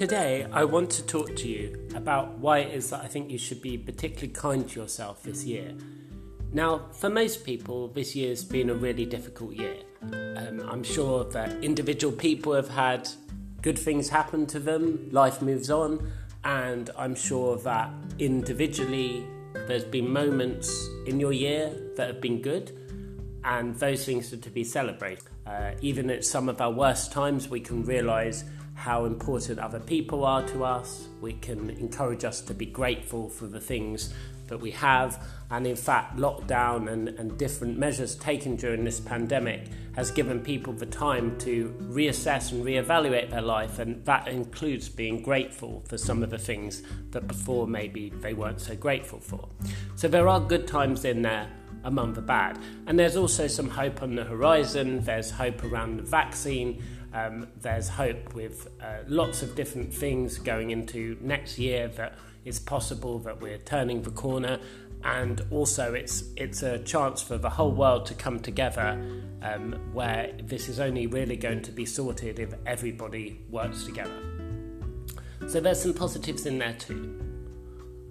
Today, I want to talk to you about why it is that I think you should be particularly kind to yourself this year. Now, for most people, this year's been a really difficult year. Um, I'm sure that individual people have had good things happen to them, life moves on, and I'm sure that individually there's been moments in your year that have been good, and those things are to be celebrated. Uh, even at some of our worst times, we can realise how important other people are to us. We can encourage us to be grateful for the things that we have. And in fact, lockdown and, and different measures taken during this pandemic has given people the time to reassess and reevaluate their life. And that includes being grateful for some of the things that before maybe they weren't so grateful for. So there are good times in there among the bad. And there's also some hope on the horizon. There's hope around the vaccine. Um, there's hope with uh, lots of different things going into next year that it's possible that we're turning the corner, and also it's it's a chance for the whole world to come together, um, where this is only really going to be sorted if everybody works together. So there's some positives in there too.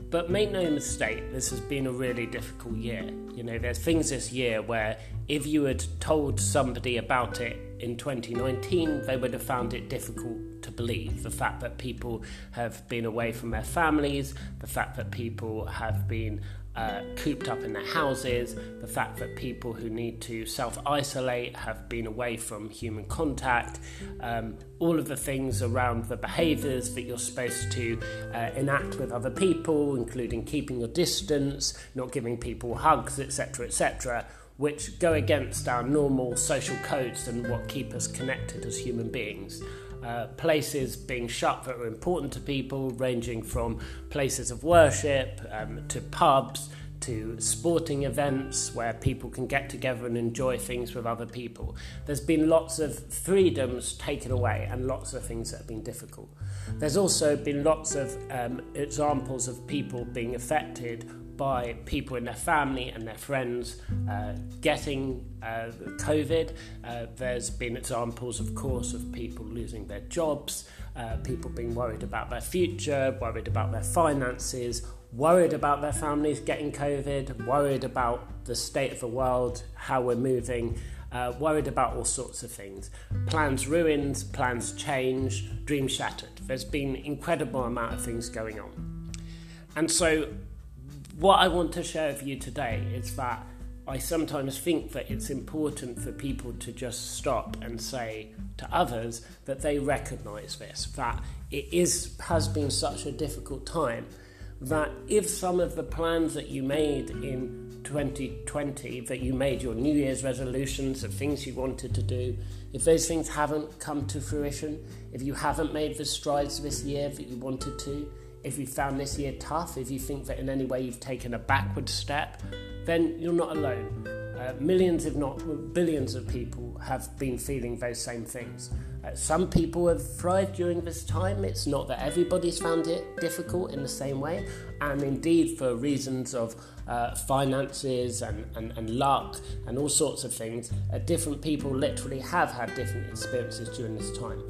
But make no mistake, this has been a really difficult year. You know, there's things this year where if you had told somebody about it in 2019, they would have found it difficult to believe. The fact that people have been away from their families, the fact that people have been uh, cooped up in their houses, the fact that people who need to self isolate have been away from human contact, um, all of the things around the behaviours that you're supposed to uh, enact with other people, including keeping your distance, not giving people hugs, etc., etc., which go against our normal social codes and what keep us connected as human beings. Uh, places being shut that are important to people, ranging from places of worship um, to pubs to sporting events where people can get together and enjoy things with other people. There's been lots of freedoms taken away and lots of things that have been difficult. There's also been lots of um, examples of people being affected by people in their family and their friends uh, getting uh, COVID. Uh, there's been examples, of course, of people losing their jobs, uh, people being worried about their future, worried about their finances, worried about their families getting COVID, worried about the state of the world, how we're moving. Uh, worried about all sorts of things. Plans ruined, plans changed, dreams shattered. There's been incredible amount of things going on. And so what I want to share with you today is that I sometimes think that it's important for people to just stop and say to others that they recognize this, that it is has been such a difficult time that if some of the plans that you made in 2020, that you made your New Year's resolutions, the things you wanted to do, if those things haven't come to fruition, if you haven't made the strides this year that you wanted to, if you found this year tough, if you think that in any way you've taken a backward step, then you're not alone. Uh, millions, if not billions, of people have been feeling those same things. Uh, some people have thrived during this time. It's not that everybody's found it difficult in the same way, and indeed, for reasons of uh, finances and, and, and luck and all sorts of things, uh, different people literally have had different experiences during this time.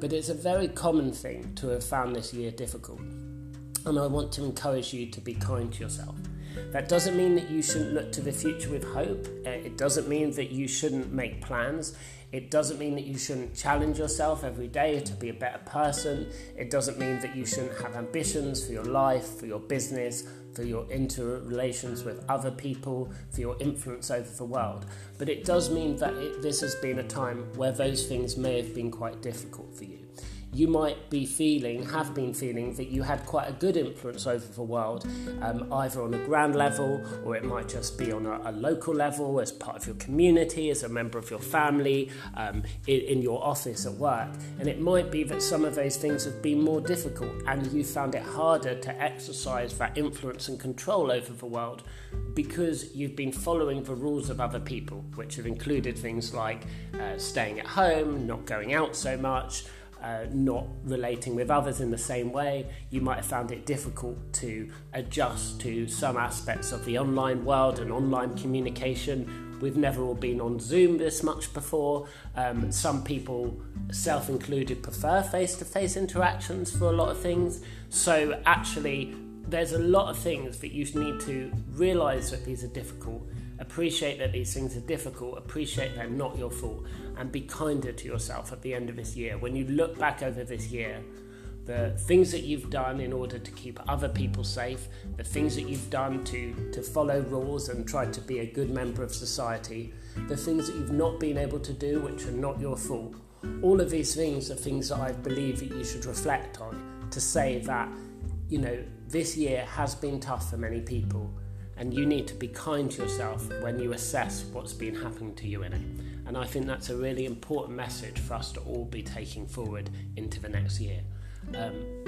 But it's a very common thing to have found this year difficult and I want to encourage you to be kind to yourself. That doesn't mean that you shouldn't look to the future with hope. Uh, it doesn't mean that you shouldn't make plans. It doesn't mean that you shouldn't challenge yourself every day to be a better person. It doesn't mean that you shouldn't have ambitions for your life, for your business, for your interrelations with other people, for your influence over the world. But it does mean that it, this has been a time where those things may have been quite difficult for you you might be feeling, have been feeling, that you had quite a good influence over the world, um, either on a grand level or it might just be on a, a, local level as part of your community, as a member of your family, um, in, in your office at work. And it might be that some of those things have been more difficult and you found it harder to exercise that influence and control over the world because you've been following the rules of other people, which have included things like uh, staying at home, not going out so much uh, not relating with others in the same way, you might have found it difficult to adjust to some aspects of the online world and online communication we've never all been on Zoom this much before. Um, some people, self included, prefer face to face interactions for a lot of things. So, actually, there's a lot of things that you need to realize that these are difficult, appreciate that these things are difficult, appreciate they're not your fault, and be kinder to yourself at the end of this year. When you look back over this year, the things that you've done in order to keep other people safe, the things that you've done to, to follow rules and try to be a good member of society, the things that you've not been able to do which are not your fault. All of these things are things that I believe that you should reflect on to say that, you know, this year has been tough for many people and you need to be kind to yourself when you assess what's been happening to you in it. And I think that's a really important message for us to all be taking forward into the next year. Um,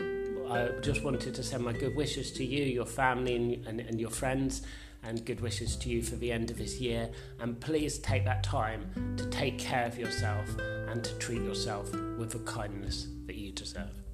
I just wanted to send my good wishes to you, your family, and, and, and your friends, and good wishes to you for the end of this year. And please take that time to take care of yourself and to treat yourself with the kindness that you deserve.